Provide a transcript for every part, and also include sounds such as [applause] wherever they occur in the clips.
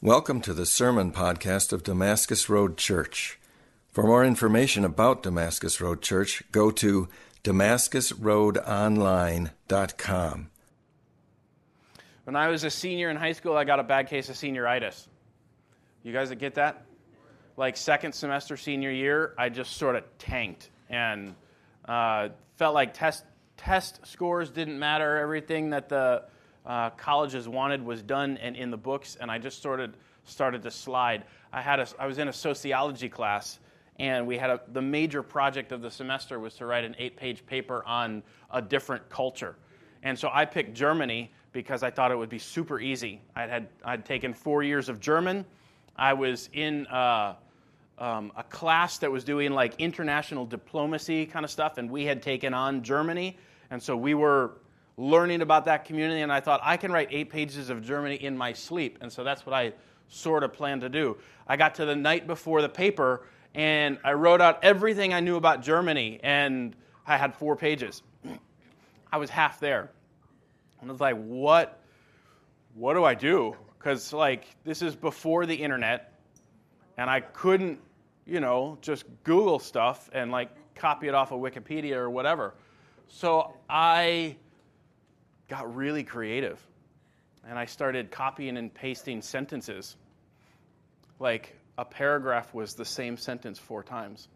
Welcome to the Sermon Podcast of Damascus Road Church. For more information about Damascus Road Church, go to damascusroadonline.com. When I was a senior in high school, I got a bad case of senioritis. You guys get that? Like second semester senior year, I just sort of tanked and uh, felt like test test scores didn't matter. Everything that the uh, colleges wanted was done and in the books, and I just sort of started to slide. I had a, I was in a sociology class, and we had a, the major project of the semester was to write an eight-page paper on a different culture, and so I picked Germany because I thought it would be super easy. I had I'd taken four years of German. I was in uh, um, a class that was doing like international diplomacy kind of stuff, and we had taken on Germany, and so we were learning about that community, and I thought I can write eight pages of Germany in my sleep. And so that's what I sort of planned to do. I got to the night before the paper, and I wrote out everything I knew about Germany, and I had four pages. [clears throat] I was half there. And I was like, what, what do I do? Because, like, this is before the internet, and I couldn't, you know, just Google stuff and, like, copy it off of Wikipedia or whatever. So I got really creative. And I started copying and pasting sentences. Like a paragraph was the same sentence four times.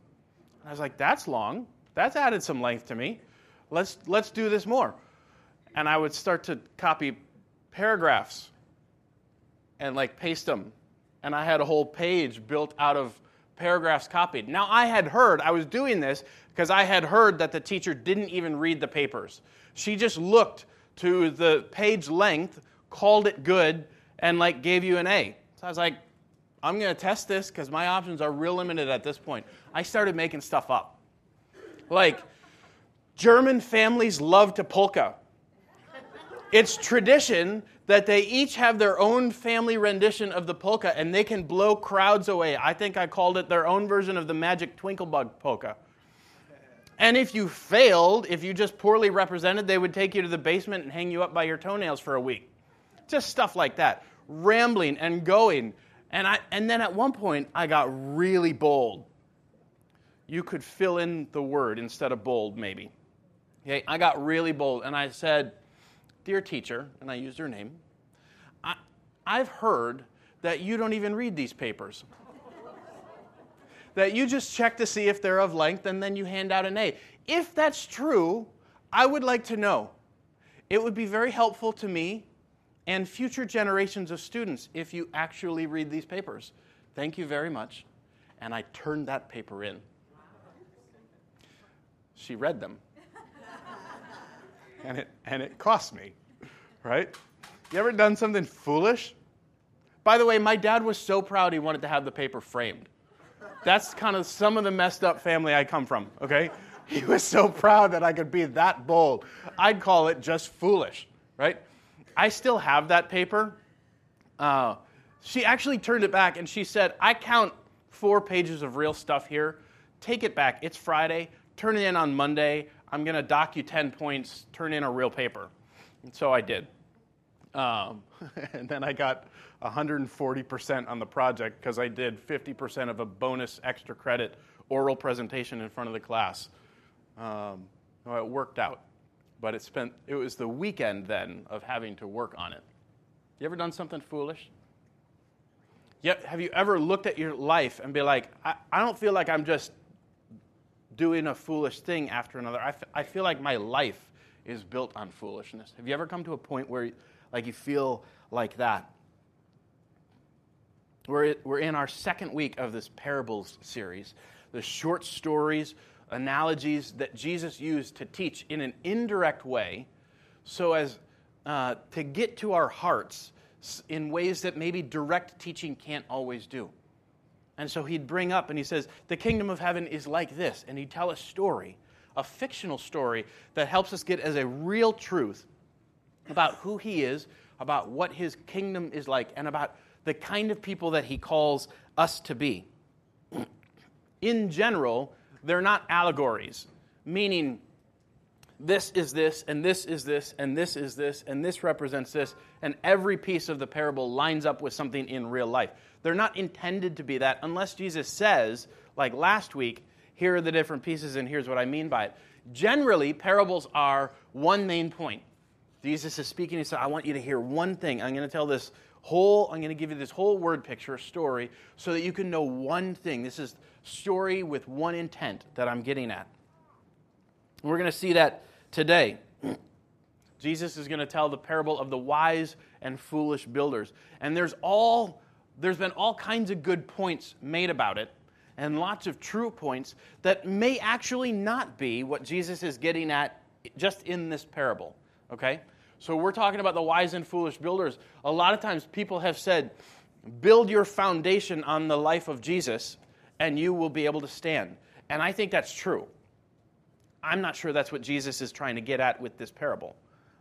And I was like, that's long. That's added some length to me. Let's, let's do this more. And I would start to copy paragraphs and like paste them. And I had a whole page built out of paragraphs copied. Now, I had heard, I was doing this because I had heard that the teacher didn't even read the papers. She just looked to the page length, called it good, and like gave you an A. So I was like, I'm going to test this because my options are real limited at this point. I started making stuff up. Like, German families love to polka. It's tradition that they each have their own family rendition of the polka and they can blow crowds away. I think I called it their own version of the magic twinklebug polka. And if you failed, if you just poorly represented, they would take you to the basement and hang you up by your toenails for a week. Just stuff like that. Rambling and going. And, I, and then at one point, I got really bold. You could fill in the word instead of bold, maybe. Okay, I got really bold and I said, Dear teacher, and I used her name, I, I've heard that you don't even read these papers that you just check to see if they're of length and then you hand out an A. If that's true, I would like to know. It would be very helpful to me and future generations of students if you actually read these papers. Thank you very much. And I turned that paper in. She read them. and it, and it cost me, right? You ever done something foolish? By the way, my dad was so proud he wanted to have the paper framed. That's kind of some of the messed up family I come from, okay? He was so proud that I could be that bold. I'd call it just foolish, right? I still have that paper. Uh, she actually turned it back and she said, I count four pages of real stuff here. Take it back. It's Friday. Turn it in on Monday. I'm going to dock you 10 points. Turn in a real paper. And so I did. Um, [laughs] and then I got 140% on the project because I did 50% of a bonus extra credit oral presentation in front of the class. Um, well, it worked out, but it spent it was the weekend then of having to work on it. You ever done something foolish? Yeah, have you ever looked at your life and be like, I, I don't feel like I'm just doing a foolish thing after another. I, f- I feel like my life is built on foolishness. Have you ever come to a point where like you feel like that? We're, in our second week of this parables series, the short stories, analogies that Jesus used to teach in an indirect way so as uh, to get to our hearts in ways that maybe direct teaching can't always do. And so he'd bring up and he says, The kingdom of heaven is like this. And he'd tell a story, a fictional story that helps us get as a real truth about who he is, about what his kingdom is like, and about the kind of people that he calls us to be. In general, they're not allegories, meaning this is this, and this is this, and this is this, and this represents this, and every piece of the parable lines up with something in real life. They're not intended to be that unless Jesus says, like last week, here are the different pieces, and here's what I mean by it. Generally, parables are one main point. Jesus is speaking, he said, I want you to hear one thing. I'm going to tell this whole, I'm going to give you this whole word picture, story, so that you can know one thing. This is story with one intent that I'm getting at. We're going to see that today. [clears throat] Jesus is going to tell the parable of the wise and foolish builders. And there's all there's been all kinds of good points made about it and lots of true points that may actually not be what Jesus is getting at just in this parable. Okay? So we're talking about the wise and foolish builders. A lot of times people have said, build your foundation on the life of Jesus and you will be able to stand. And I think that's true. I'm not sure that's what Jesus is trying to get at with this parable.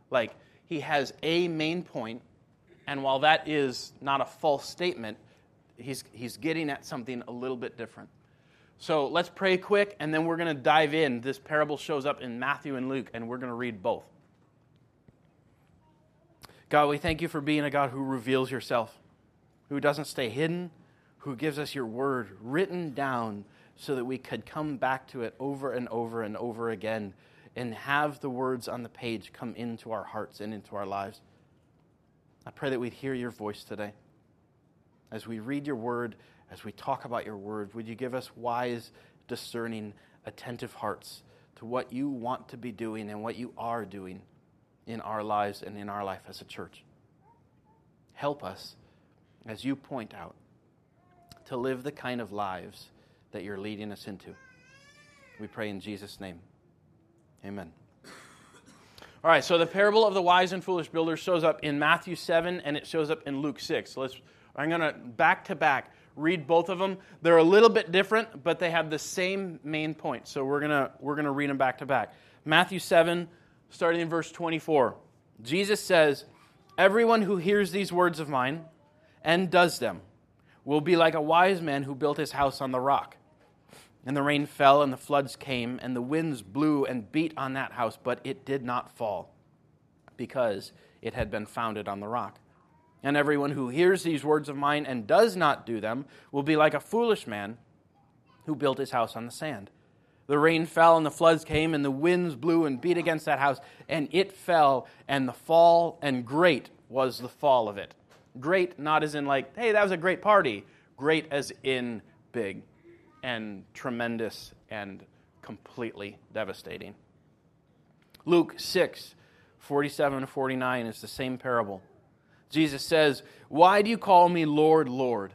Like, he has a main point, and while that is not a false statement, he's, he's getting at something a little bit different. So let's pray quick, and then we're going to dive in. This parable shows up in Matthew and Luke, and we're going to read both. God, we thank you for being a God who reveals yourself, who doesn't stay hidden, who gives us your word written down so that we could come back to it over and over and over again and have the words on the page come into our hearts and into our lives. I pray that we'd hear your voice today. As we read your word, as we talk about your word, would you give us wise, discerning, attentive hearts to what you want to be doing and what you are doing in our lives and in our life as a church. Help us, as you point out, to live the kind of lives that you're leading us into. We pray in Jesus' name. Amen. All right, so the parable of the wise and foolish builders shows up in Matthew 7 and it shows up in Luke 6. So let's I'm going to back to back read both of them. They're a little bit different, but they have the same main point. So we're going to we're going to read them back to back. Matthew 7 starting in verse 24. Jesus says, Everyone who hears these words of mine and does them will be like a wise man who built his house on the rock. And the rain fell, and the floods came, and the winds blew and beat on that house, but it did not fall, because it had been founded on the rock. And everyone who hears these words of mine and does not do them will be like a foolish man who built his house on the sand. The rain fell and the floods came and the winds blew and beat against that house and it fell and the fall and great was the fall of it. Great not as in like, hey, that was a great party. Great as in big and tremendous and completely devastating. Luke 6, 47 to 49 is the same parable. Jesus says, Why do you call me Lord, Lord,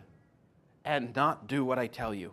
and not do what I tell you?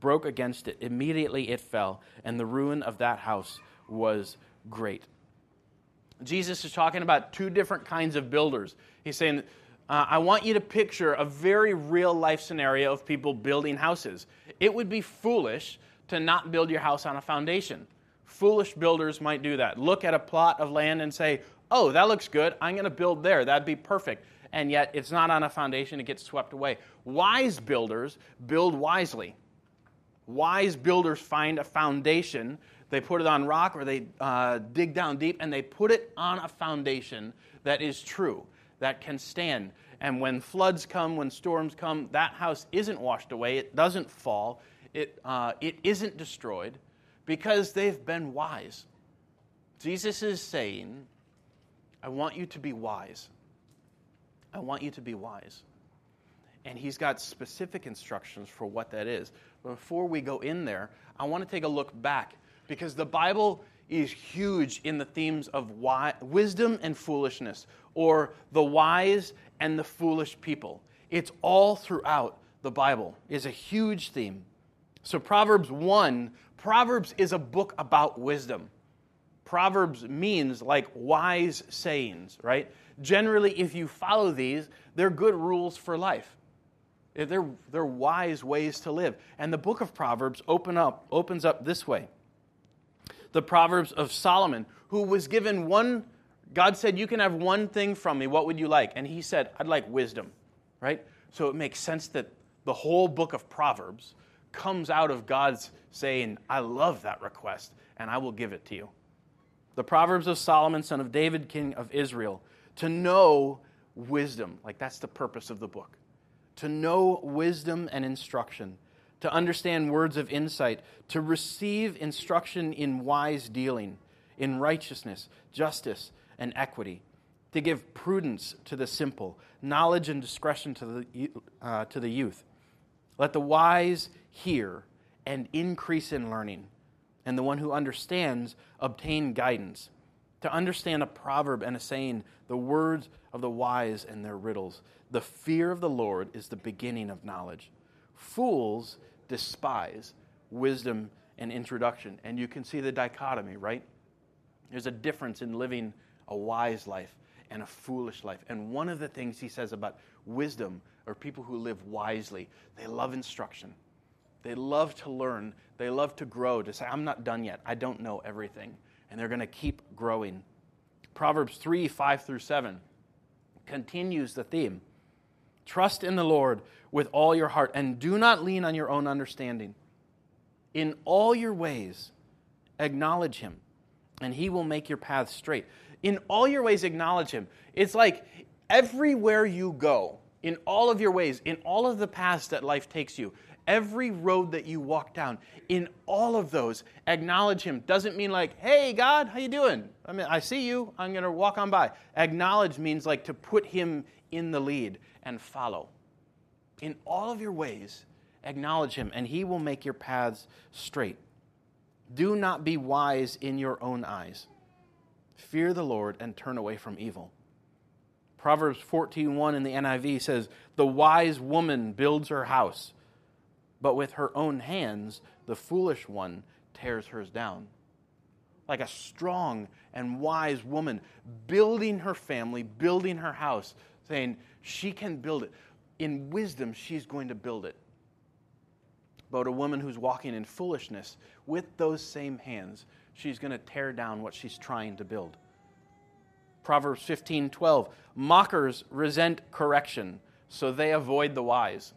broke against it. Immediately it fell, and the ruin of that house was great. Jesus is talking about two different kinds of builders. He's saying, uh, I want you to picture a very real life scenario of people building houses. It would be foolish to not build your house on a foundation. Foolish builders might do that. Look at a plot of land and say, Oh, that looks good. I'm going to build there. That'd be perfect. And yet it's not on a foundation, it gets swept away. Wise builders build wisely wise builders find a foundation. They put it on rock or they uh, dig down deep and they put it on a foundation that is true, that can stand. And when floods come, when storms come, that house isn't washed away, it doesn't fall, it, uh, it isn't destroyed because they've been wise. Jesus is saying, I want you to be wise. I want you to be wise. And he's got specific instructions for what that is. Before we go in there, I want to take a look back because the Bible is huge in the themes of wisdom and foolishness, or the wise and the foolish people. It's all throughout the Bible. is a huge theme. So Proverbs 1, Proverbs is a book about wisdom. Proverbs means like wise sayings, right? Generally, if you follow these, they're good rules for life. Eh, they're, they're wise ways to live. And the book of Proverbs open up, opens up this way. The Proverbs of Solomon, who was given one, God said, You can have one thing from me. What would you like? And he said, I'd like wisdom, right? So it makes sense that the whole book of Proverbs comes out of God's saying, I love that request, and I will give it to you. The Proverbs of Solomon, son of David, king of Israel, to know wisdom. Like that's the purpose of the book. To know wisdom and instruction, to understand words of insight, to receive instruction in wise dealing, in righteousness, justice, and equity, to give prudence to the simple, knowledge and discretion to the, uh, to the youth. Let the wise hear and increase in learning, and the one who understands obtain guidance. To understand a proverb and a saying, the words of the wise and their riddles. The fear of the Lord is the beginning of knowledge. Fools despise wisdom and introduction. And you can see the dichotomy, right? There's a difference in living a wise life and a foolish life. And one of the things he says about wisdom or people who live wisely, they love instruction. They love to learn. They love to grow, to say, I'm not done yet. I don't know everything. And they're going to keep growing. Proverbs 3 5 through 7 continues the theme. Trust in the Lord with all your heart and do not lean on your own understanding. In all your ways, acknowledge him, and he will make your paths straight. In all your ways, acknowledge him. It's like everywhere you go, in all of your ways, in all of the paths that life takes you, every road that you walk down, in all of those, acknowledge him. Doesn't mean like, hey, God, how you doing? I mean, I see you. I'm going to walk on by. Acknowledge means like to put him in the lead and follow. In all of your ways, acknowledge him, and he will make your paths straight. Do not be wise in your own eyes. Fear the Lord and turn away from evil. Proverbs 14:1 in the NIV says, "The wise woman builds her house, but with her own hands the foolish one tears hers down." Like a strong and wise woman building her family, building her house, saying she can build it. In wisdom, she's going to build it. But a woman who's walking in foolishness with those same hands, she's going to tear down what she's trying to build. Proverbs 15 12. Mockers resent correction, so they avoid the wise.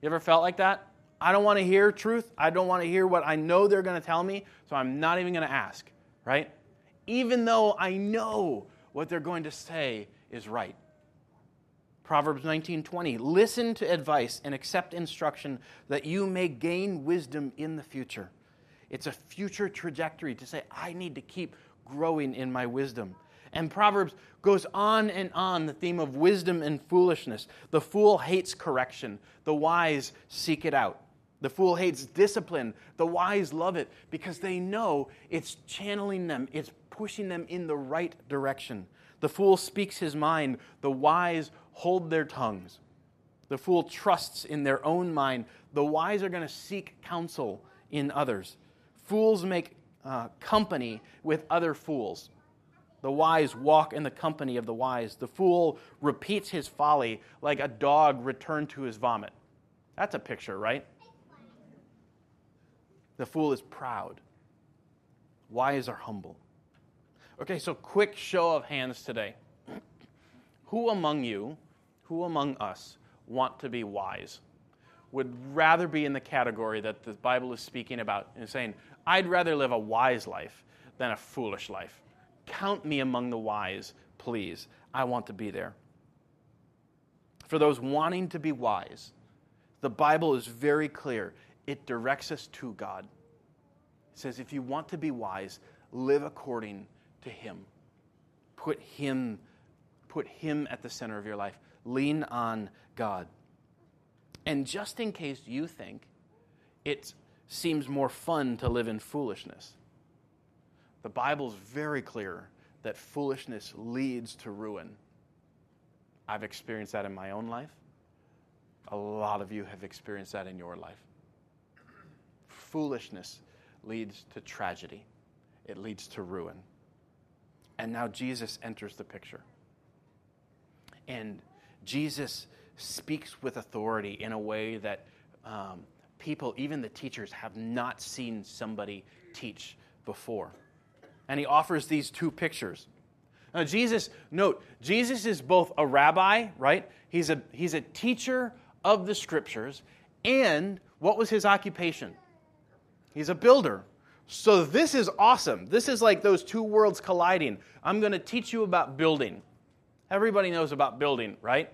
You ever felt like that? I don't want to hear truth. I don't want to hear what I know they're going to tell me, so I'm not even going to ask, right? Even though I know what they're going to say is right. Proverbs 19:20 Listen to advice and accept instruction that you may gain wisdom in the future. It's a future trajectory to say I need to keep growing in my wisdom. And Proverbs goes on and on the theme of wisdom and foolishness. The fool hates correction, the wise seek it out. The fool hates discipline, the wise love it because they know it's channeling them, it's pushing them in the right direction. The fool speaks his mind, the wise hold their tongues. The fool trusts in their own mind, the wise are going to seek counsel in others. Fools make uh, company with other fools. The wise walk in the company of the wise. The fool repeats his folly like a dog returned to his vomit. That's a picture, right? The fool is proud. Wise are humble. Okay, so quick show of hands today. [clears throat] Who among you, who among us want to be wise? Would rather be in the category that the Bible is speaking about and saying, I'd rather live a wise life than a foolish life. Count me among the wise, please. I want to be there. For those wanting to be wise, the Bible is very clear. It directs us to God. It says, if you want to be wise, live according to Him. Put Him, put Him at the center of your life. Lean on God. And just in case you think it seems more fun to live in foolishness, the Bible's very clear that foolishness leads to ruin. I've experienced that in my own life. A lot of you have experienced that in your life. Foolishness leads to tragedy, it leads to ruin. And now Jesus enters the picture. And Jesus speaks with authority in a way that um, people, even the teachers, have not seen somebody teach before. And he offers these two pictures. Now, Jesus, note, Jesus is both a rabbi, right? He's a, he's a teacher of the scriptures, and what was his occupation? He's a builder. So, this is awesome. This is like those two worlds colliding. I'm going to teach you about building. Everybody knows about building, right?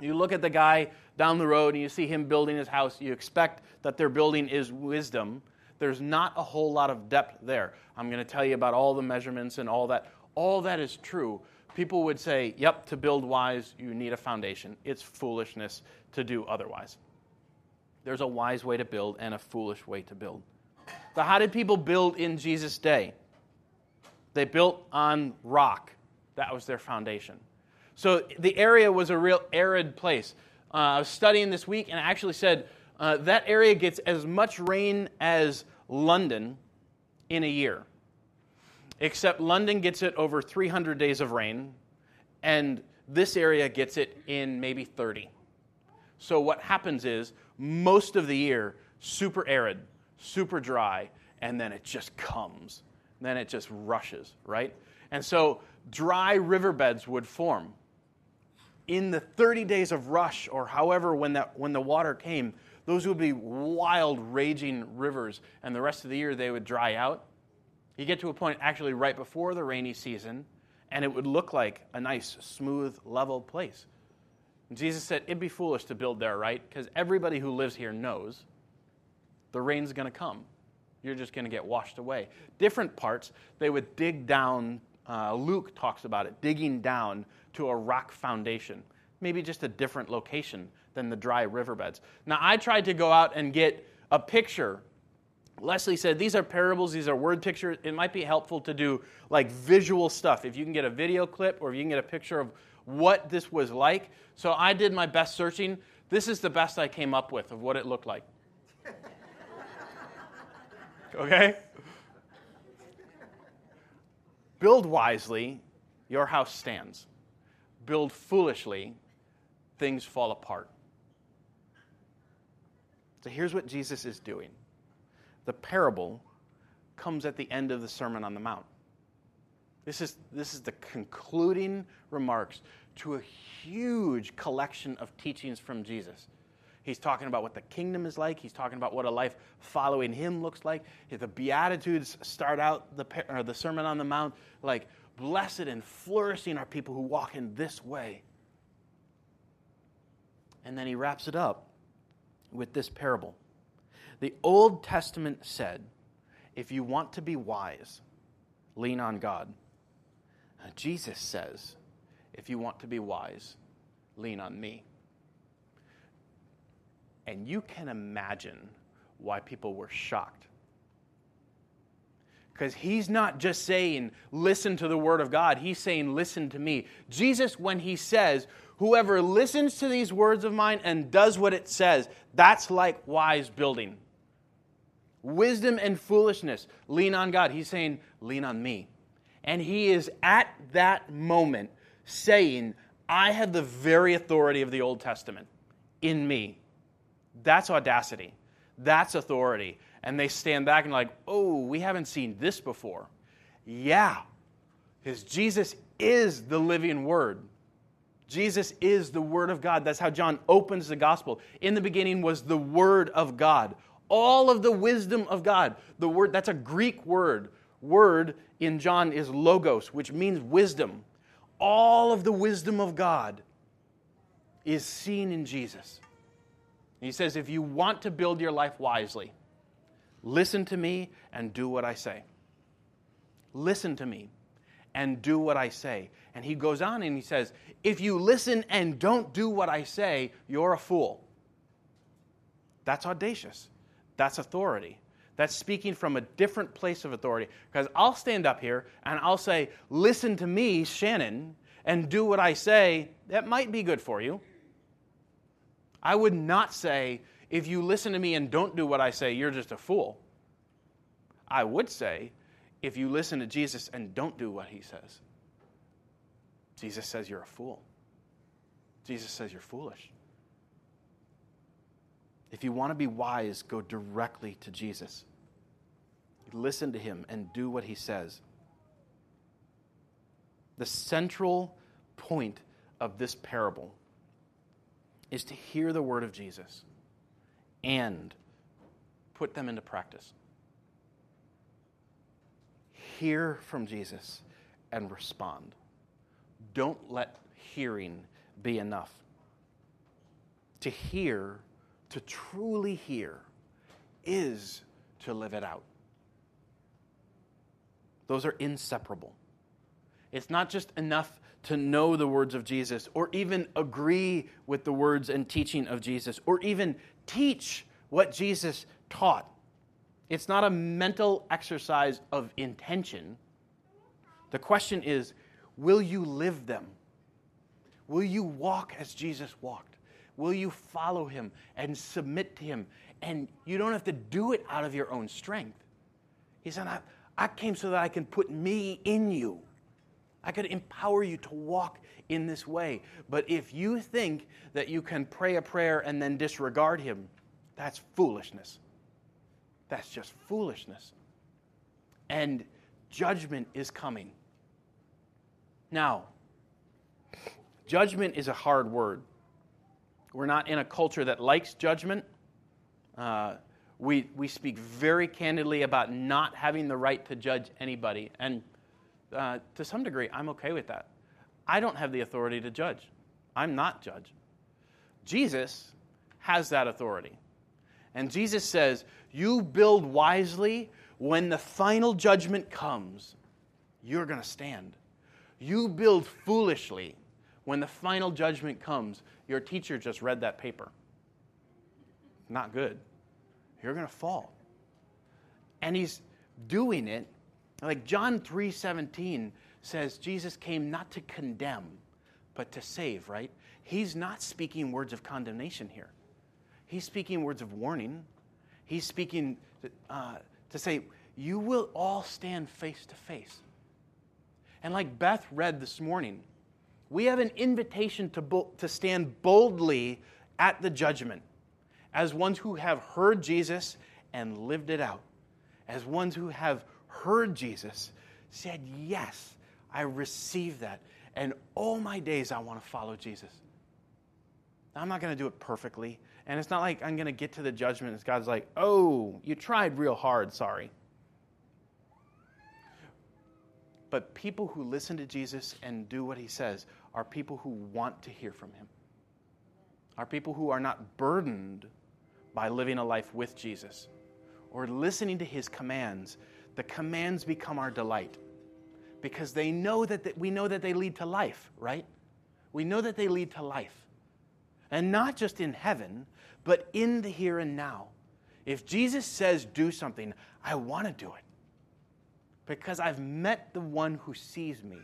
You look at the guy down the road and you see him building his house, you expect that their building is wisdom. There's not a whole lot of depth there. I'm going to tell you about all the measurements and all that. All that is true. People would say, yep, to build wise, you need a foundation. It's foolishness to do otherwise. There's a wise way to build and a foolish way to build. So, how did people build in Jesus' day? They built on rock, that was their foundation. So, the area was a real arid place. Uh, I was studying this week and I actually said uh, that area gets as much rain as London in a year. Except London gets it over 300 days of rain, and this area gets it in maybe 30. So, what happens is most of the year, super arid, super dry, and then it just comes. Then it just rushes, right? And so, dry riverbeds would form in the 30 days of rush, or however, when, that, when the water came, those would be wild, raging rivers, and the rest of the year they would dry out. You get to a point actually right before the rainy season, and it would look like a nice, smooth, level place. And Jesus said, It'd be foolish to build there, right? Because everybody who lives here knows the rain's going to come. You're just going to get washed away. Different parts, they would dig down. Uh, Luke talks about it, digging down to a rock foundation, maybe just a different location than the dry riverbeds. Now, I tried to go out and get a picture. Leslie said, These are parables, these are word pictures. It might be helpful to do like visual stuff. If you can get a video clip or if you can get a picture of what this was like. So I did my best searching. This is the best I came up with of what it looked like. [laughs] okay? Build wisely, your house stands build foolishly, things fall apart. So here's what Jesus is doing the parable comes at the end of the Sermon on the Mount. This is, this is the concluding remarks to a huge collection of teachings from Jesus. He's talking about what the kingdom is like. He's talking about what a life following him looks like. The Beatitudes start out the, the Sermon on the Mount like Blessed and flourishing are people who walk in this way. And then he wraps it up with this parable. The Old Testament said, if you want to be wise, lean on God. Jesus says, if you want to be wise, lean on me. And you can imagine why people were shocked because he's not just saying, listen to the word of God, he's saying, listen to me. Jesus, when he says, whoever listens to these words of mine and does what it says, that's like wise building. Wisdom and foolishness, lean on God. He's saying, lean on me. And he is at that moment saying, I have the very authority of the Old Testament in me. That's audacity. That's authority and they stand back and like, oh, we haven't seen this before. Yeah, because Jesus is the living word. Jesus is the Word of God. That's how John opens the gospel. In the beginning was the Word of God. All of the wisdom of God. The word, that's a Greek word. Word in John is logos, which means wisdom. All of the wisdom of God is seen in Jesus. He says, if you want to build your life wisely, Listen to me and do what I say. Listen to me and do what I say. And he goes on and he says, If you listen and don't do what I say, you're a fool. That's audacious. That's authority. That's speaking from a different place of authority. Because I'll stand up here and I'll say, Listen to me, Shannon, and do what I say. That might be good for you. I would not say, if you listen to me and don't do what I say, you're just a fool. I would say, if you listen to Jesus and don't do what he says, Jesus says you're a fool. Jesus says you're foolish. If you want to be wise, go directly to Jesus. Listen to him and do what he says. The central point of this parable is to hear the word of Jesus and put them into practice. Hear from Jesus and respond. Don't let hearing be enough. To hear, to truly hear, is to live it out. Those are inseparable. It's not just enough to know the words of Jesus or even agree with the words and teaching of Jesus or even teach what Jesus taught. It's not a mental exercise of intention. The question is will you live them? Will you walk as Jesus walked? Will you follow him and submit to him? And you don't have to do it out of your own strength. He said, I, I came so that I can put me in you. I could empower you to walk in this way. But if you think that you can pray a prayer and then disregard him, that's foolishness. That's just foolishness. And judgment is coming. Now, judgment is a hard word. We're not in a culture that likes judgment. Uh, we, we speak very candidly about not having the right to judge anybody. And uh, to some degree, I'm okay with that. I don't have the authority to judge. I'm not judge. Jesus has that authority. And Jesus says, You build wisely, when the final judgment comes, you're going to stand. You build foolishly, when the final judgment comes, your teacher just read that paper. Not good. You're going to fall. And he's doing it like John 3:17 says Jesus came not to condemn, but to save, right? He's not speaking words of condemnation here. He's speaking words of warning. He's speaking uh, to say, you will all stand face to face. And like Beth read this morning, we have an invitation to, bo- to stand boldly at the judgment as ones who have heard Jesus and lived it out, as ones who have heard Jesus, said, Yes, I receive that. And all my days I want to follow Jesus. Now, I'm not going to do it perfectly. And it's not like I'm going to get to the judgment and God's like, oh, you tried real hard, sorry. But people who listen to Jesus and do what he says are people who want to hear from him, are people who are not burdened by living a life with Jesus or listening to his commands the commands become our delight because they know that they, we know that they lead to life, right? We know that they lead to life. And not just in heaven, but in the here and now. If Jesus says do something, I want to do it because I've met the one who sees me.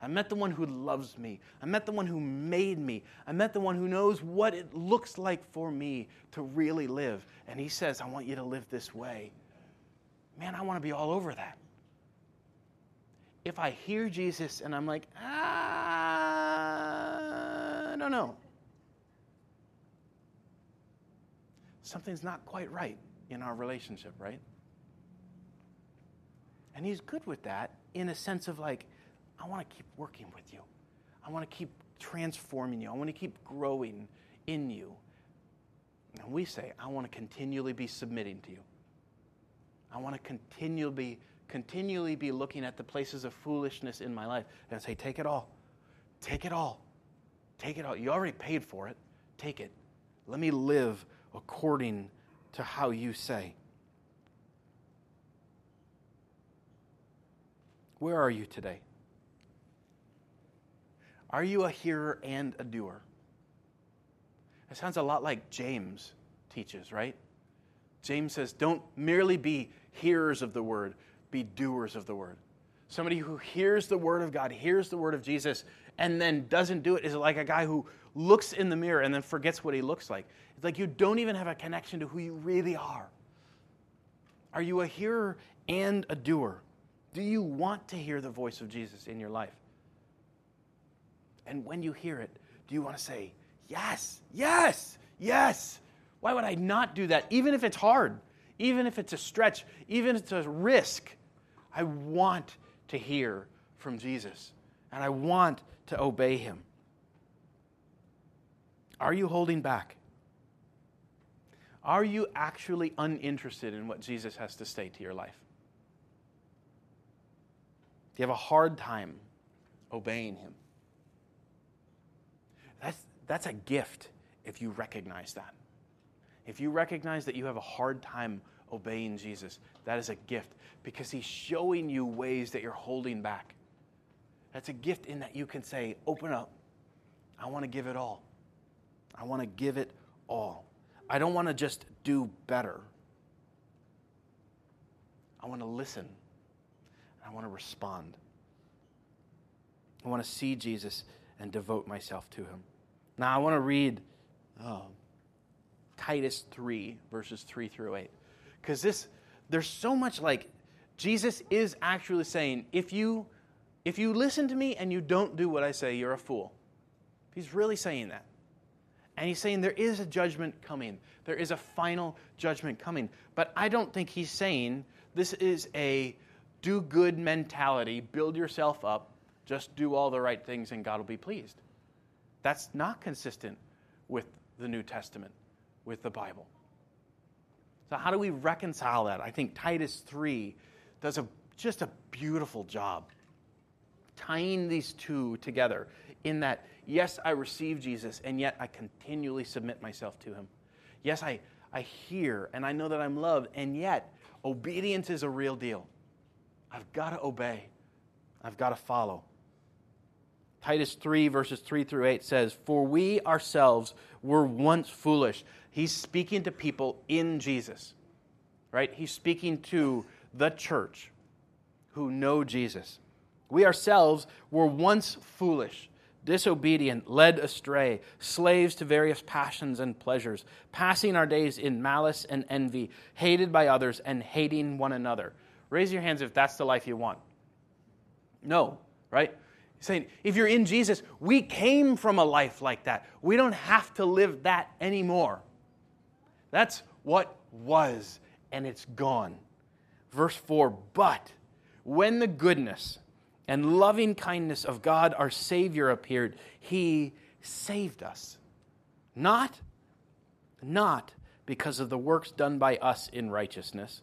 I met the one who loves me. I met the one who made me. I met the one who knows what it looks like for me to really live. And he says, I want you to live this way man, I want to be all over that. If I hear Jesus and I'm like, ah, I don't know, something's not quite right in our relationship, right? And he's good with that in a sense of like, I want to keep working with you. I want to keep transforming you. I want to keep growing in you. And we say, I want to continually be submitting to you. I want to continually, be continually be looking at the places of foolishness in my life and say, take it all. Take it all. Take it all. You already paid for it. Take it. Let me live according to how you say. Where are you today? Are you a hearer and a doer? It sounds a lot like James teaches, right? James says, don't merely be hearers of the word, be doers of the word. Somebody who hears the word of God, hears the word of Jesus, and then doesn't do it is like a guy who looks in the mirror and then forgets what he looks like. It's like you don't even have a connection to who you really are. Are you a hearer and a doer? Do you want to hear the voice of Jesus in your life? And when you hear it, do you want to say, Yes, yes, yes? Why would I not do that? Even if it's hard, even if it's a stretch, even if it's a risk, I want to hear from Jesus and I want to obey him. Are you holding back? Are you actually uninterested in what Jesus has to say to your life? You have a hard time obeying him? That's, that's a gift if you recognize that. If you recognize that you have a hard time obeying Jesus, that is a gift because he's showing you ways that you're holding back. That's a gift in that you can say, Open up. I want to give it all. I want to give it all. I don't want to just do better. I want to listen. I want to respond. I want to see Jesus and devote myself to him. Now, I want to read uh, Titus 3, verses 3 through 8. Because this, there's so much like Jesus is actually saying, if you, if you listen to me and you don't do what I say, you're a fool. He's really saying that. And he's saying there is a judgment coming. There is a final judgment coming. But I don't think he's saying this is a do good mentality, build yourself up, just do all the right things and God will be pleased. That's not consistent with the New Testament, with the Bible. So, how do we reconcile that? I think Titus 3 does a, just a beautiful job tying these two together in that, yes, I receive Jesus, and yet I continually submit myself to him. Yes, I, I hear and I know that I'm loved, and yet obedience is a real deal. I've got to obey, I've got to follow. Titus 3, verses 3 through 8 says, For we ourselves were once foolish. He's speaking to people in Jesus, right? He's speaking to the church who know Jesus. We ourselves were once foolish, disobedient, led astray, slaves to various passions and pleasures, passing our days in malice and envy, hated by others, and hating one another. Raise your hands if that's the life you want. No, right? saying, if you're in Jesus, we came from a life like that. We don't have to live that anymore. That's what was, and it's gone. Verse 4 But when the goodness and loving kindness of God our Savior appeared, He saved us. Not, not because of the works done by us in righteousness,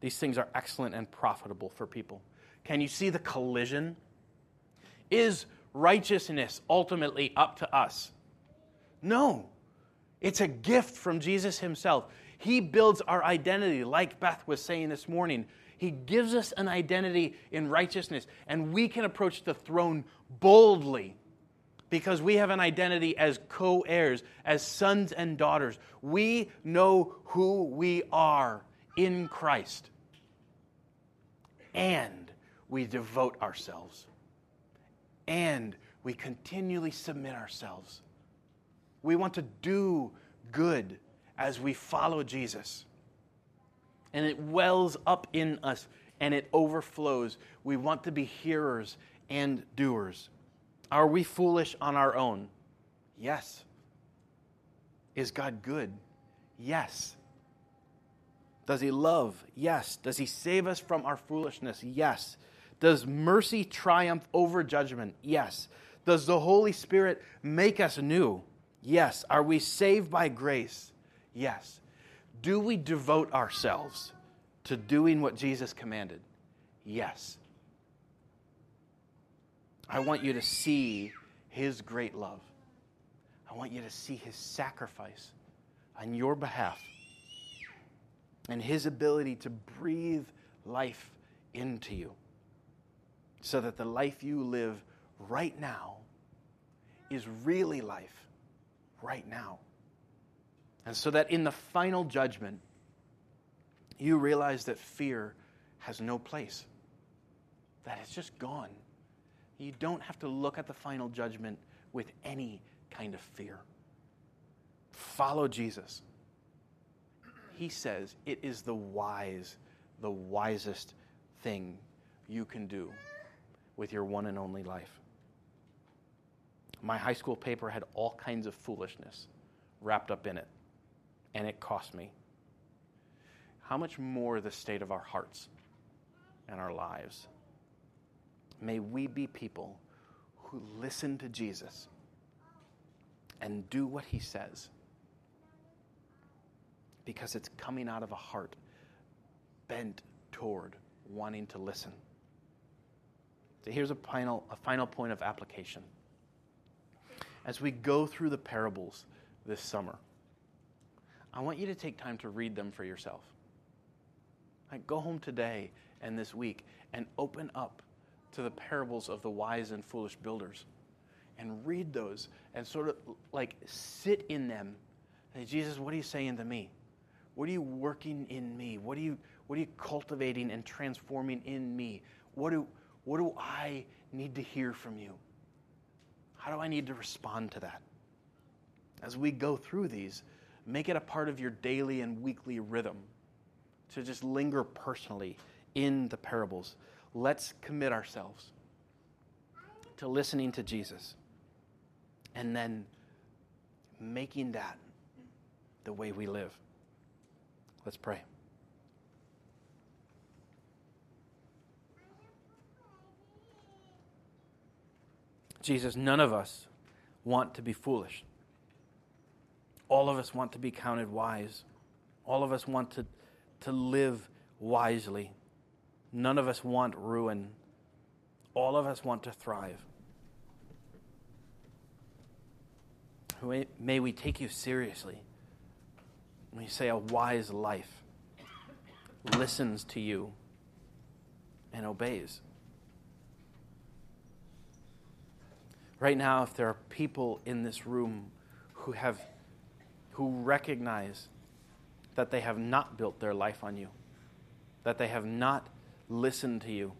These things are excellent and profitable for people. Can you see the collision? Is righteousness ultimately up to us? No. It's a gift from Jesus himself. He builds our identity, like Beth was saying this morning. He gives us an identity in righteousness, and we can approach the throne boldly because we have an identity as co heirs, as sons and daughters. We know who we are in Christ. And we devote ourselves. And we continually submit ourselves. We want to do good as we follow Jesus. And it wells up in us and it overflows. We want to be hearers and doers. Are we foolish on our own? Yes. Is God good? Yes. Does he love? Yes. Does he save us from our foolishness? Yes. Does mercy triumph over judgment? Yes. Does the Holy Spirit make us new? Yes. Are we saved by grace? Yes. Do we devote ourselves to doing what Jesus commanded? Yes. I want you to see his great love. I want you to see his sacrifice on your behalf and his ability to breathe life into you so that the life you live right now is really life right now. And so that in the final judgment, you realize that fear has no place, that it's just gone. You don't have to look at the final judgment with any kind of fear. Follow Jesus. He says it is the wise, the wisest thing you can do with your one and only life. My high school paper had all kinds of foolishness wrapped up in it, and it cost me. How much more the state of our hearts and our lives? May we be people who listen to Jesus and do what he says because it's coming out of a heart bent toward wanting to listen. So here's a final, a final point of application. As we go through the parables this summer, I want you to take time to read them for yourself. Like, go home today and this week and open up to the parables of the wise and foolish builders and read those and sort of like sit in them. Say, Jesus, what are you saying to me? What are you working in me? What are you, what are you cultivating and transforming in me? What do, what do I need to hear from you? How do I need to respond to that? As we go through these, make it a part of your daily and weekly rhythm to just linger personally in the parables. Let's commit ourselves to listening to Jesus and then making that the way we live. Let's pray. Jesus, none of us want to be foolish. All of us want to be counted wise. All of us want to, to live wisely. None of us want ruin. All of us want to thrive. May we take you seriously when you say a wise life listens to you and obeys. Right now, if there are people in this room who have who recognize that they have not built their life on you, that they have not listened to you,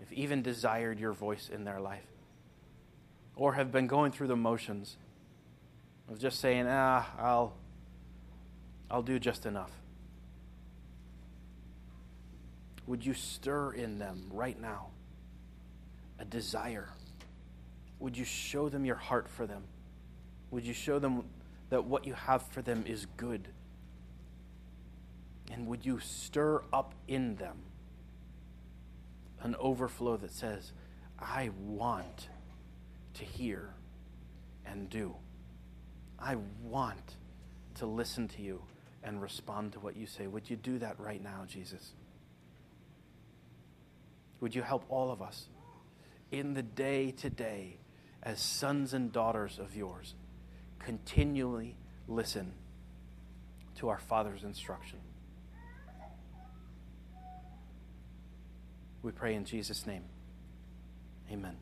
if even desired your voice in their life, or have been going through the motions of just saying, ah, I'll, I'll do just enough. Would you stir in them right now a desire? Would you show them your heart for them? Would you show them that what you have for them is good? And would you stir up in them an overflow that says, I want to hear and do? I want to listen to you and respond to what you say. Would you do that right now, Jesus? Would you help all of us in the day to day as sons and daughters of yours continually listen to our Father's instruction? We pray in Jesus' name. Amen.